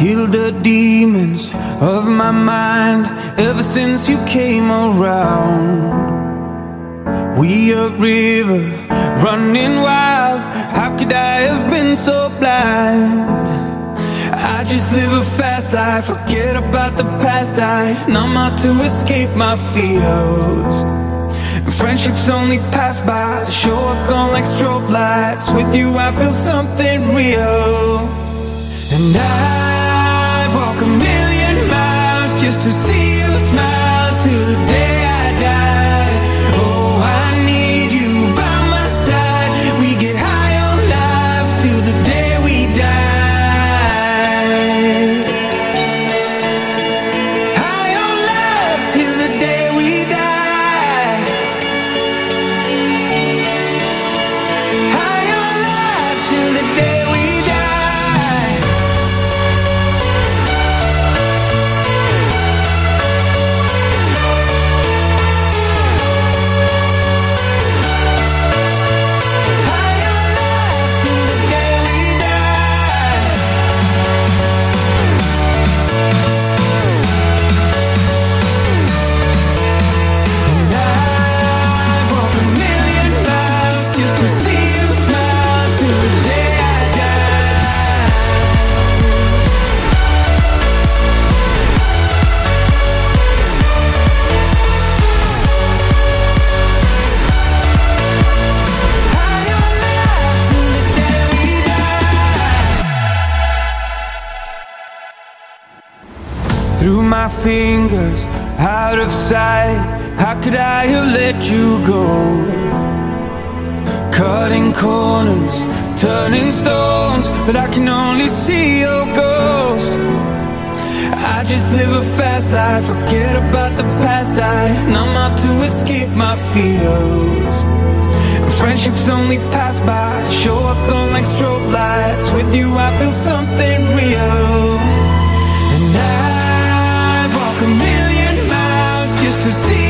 Killed the demons of my mind ever since you came around. We a river running wild. How could I have been so blind? I just live a fast life, forget about the past. I numb out to escape my fears. Friendships only pass by, show up on like strobe lights. With you, I feel something real. And I a million miles just to see my fingers, out of sight. How could I have let you go? Cutting corners, turning stones, but I can only see your ghost. I just live a fast life, forget about the past. I numb out to escape my fears. Friendships only pass by, show up on like strobe lights. With you, I feel something real. A million miles just to see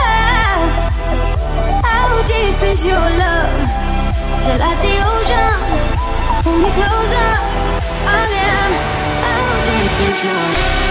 somewhere,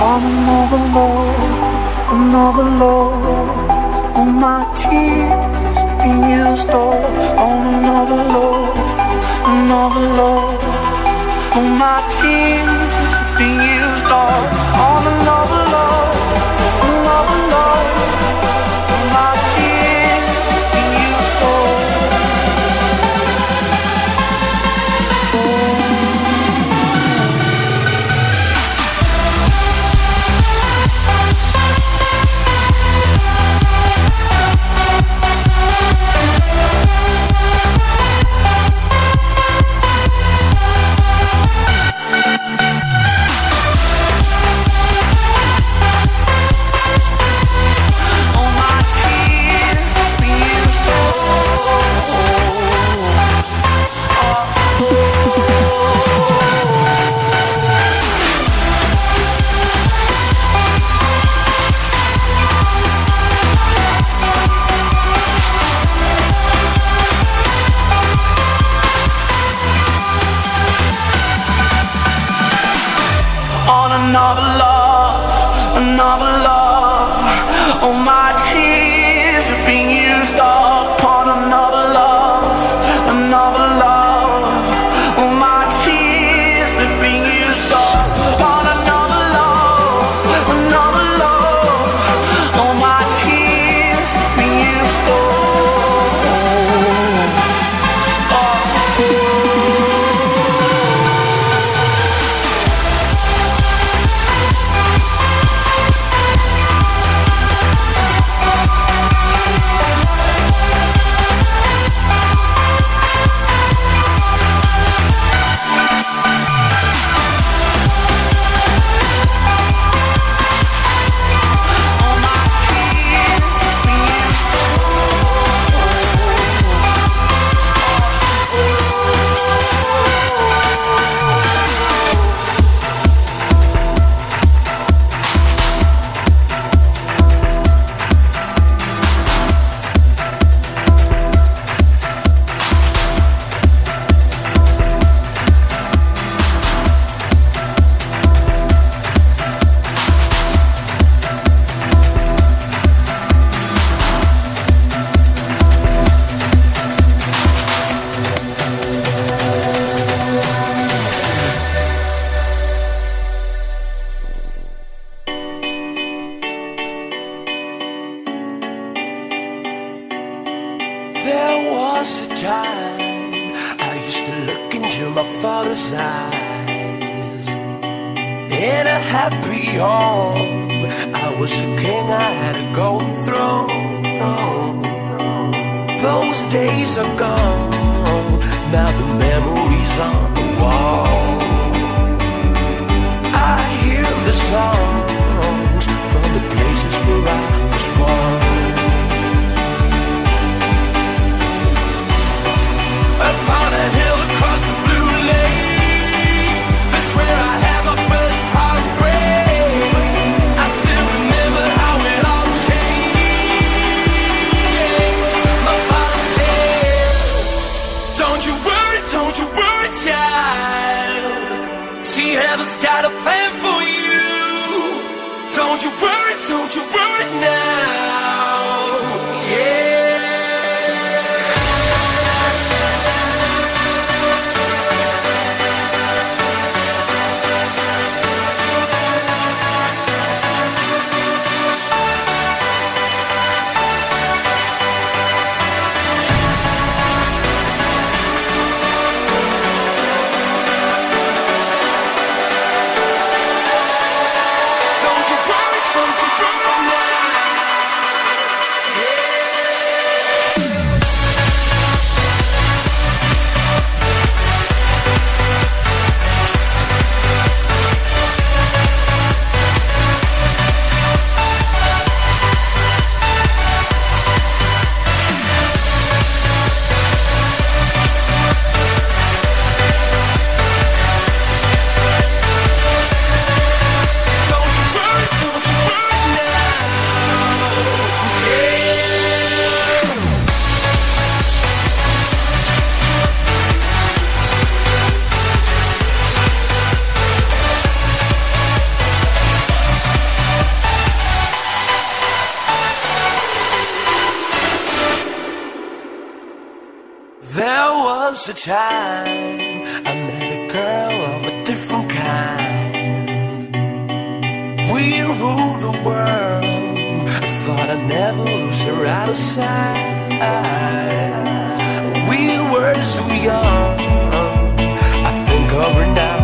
on another love, another love. All my tears being used all on another love, another love. All my tears being used all on another love, on rule the world. I thought I'd never lose her out of sight. We were so young. I think over now.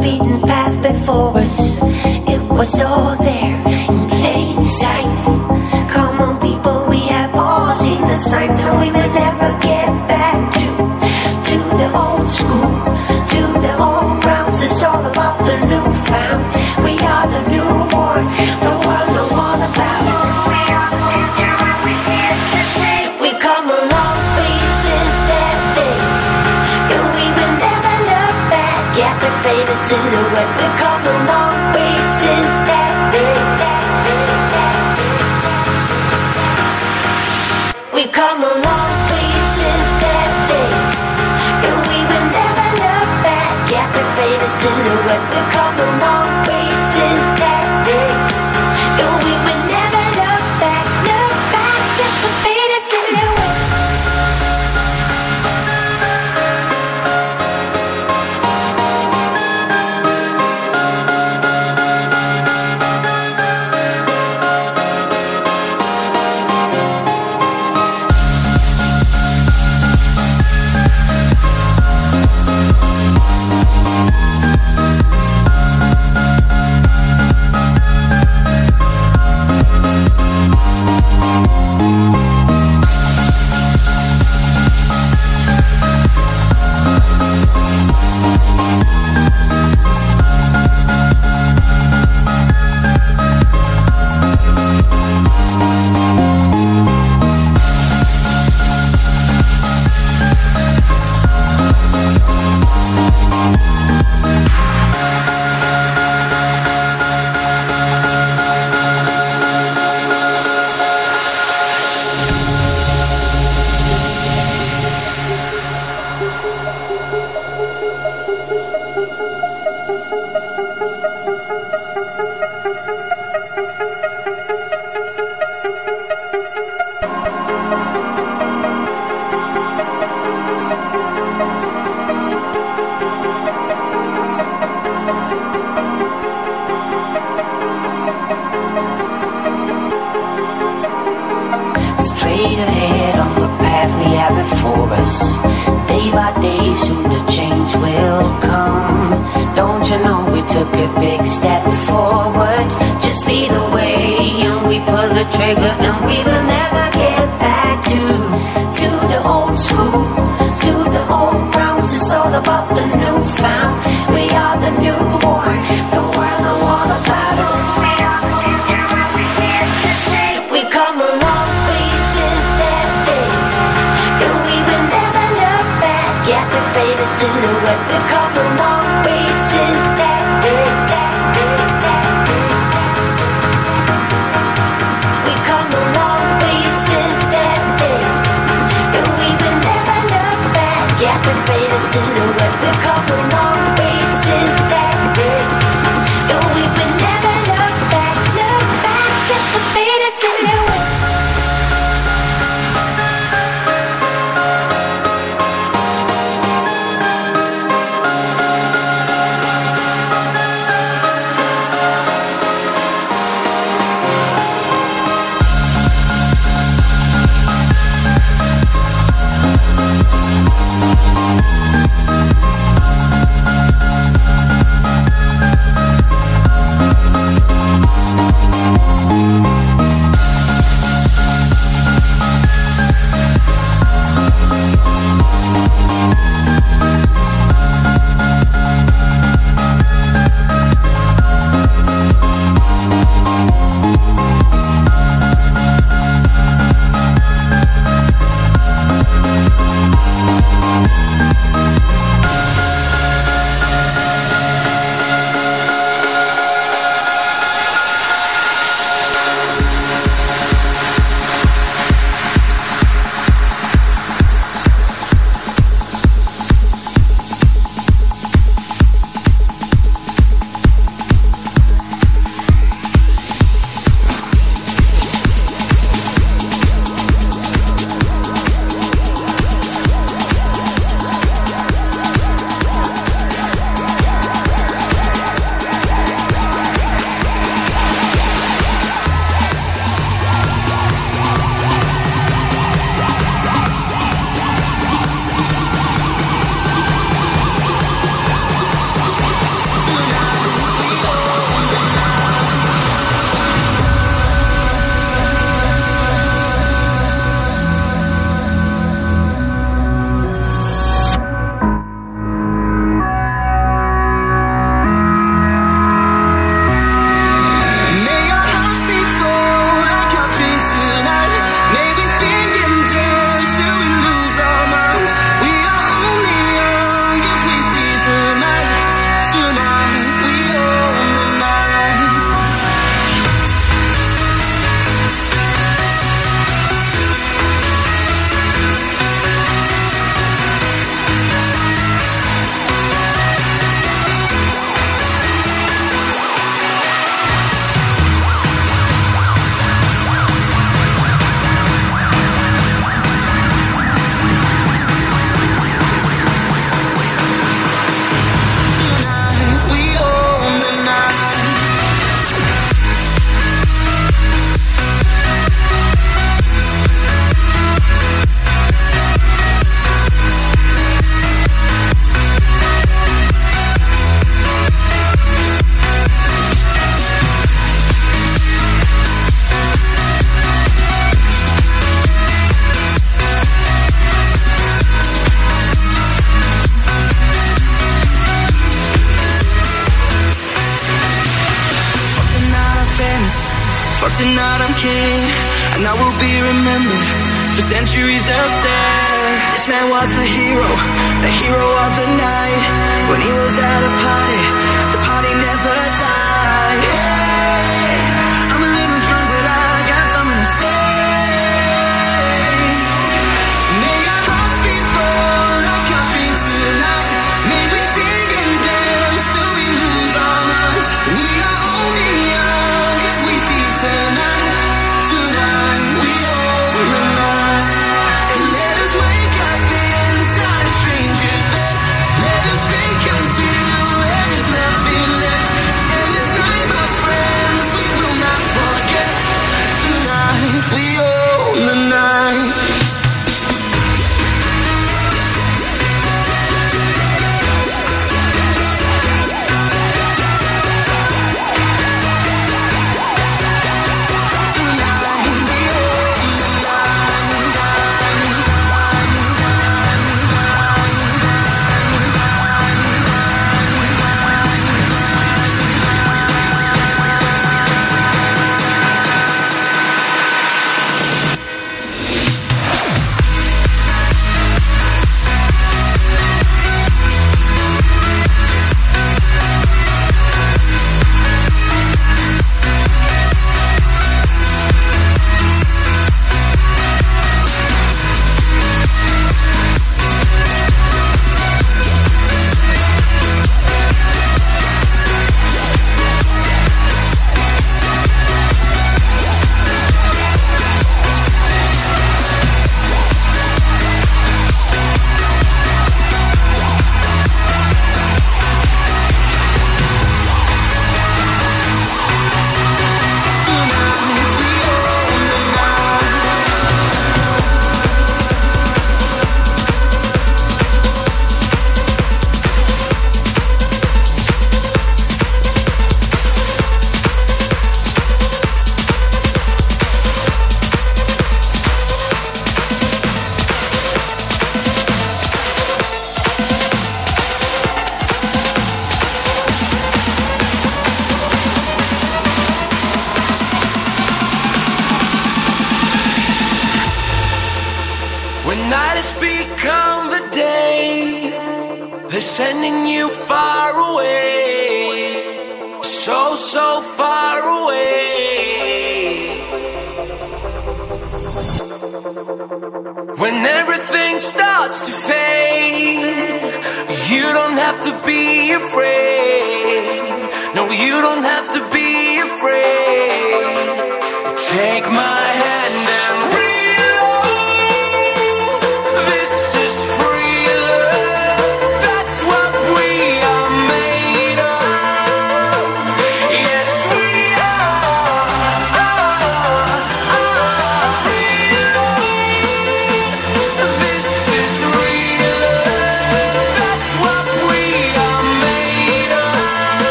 Beaten path before us. It was all there in plain sight. Come on, people, we have all seen the signs, so we may never silhouette. We come a trigger and we will never get back to to the old school, to the old grounds. It's all about the new found. We are the newborn. The world. We come a long since that and we will never look back the faded silhouette. We come a king, and I will be remembered for centuries outside. This man was a hero, a hero of the night. When he was at a party, the party never died.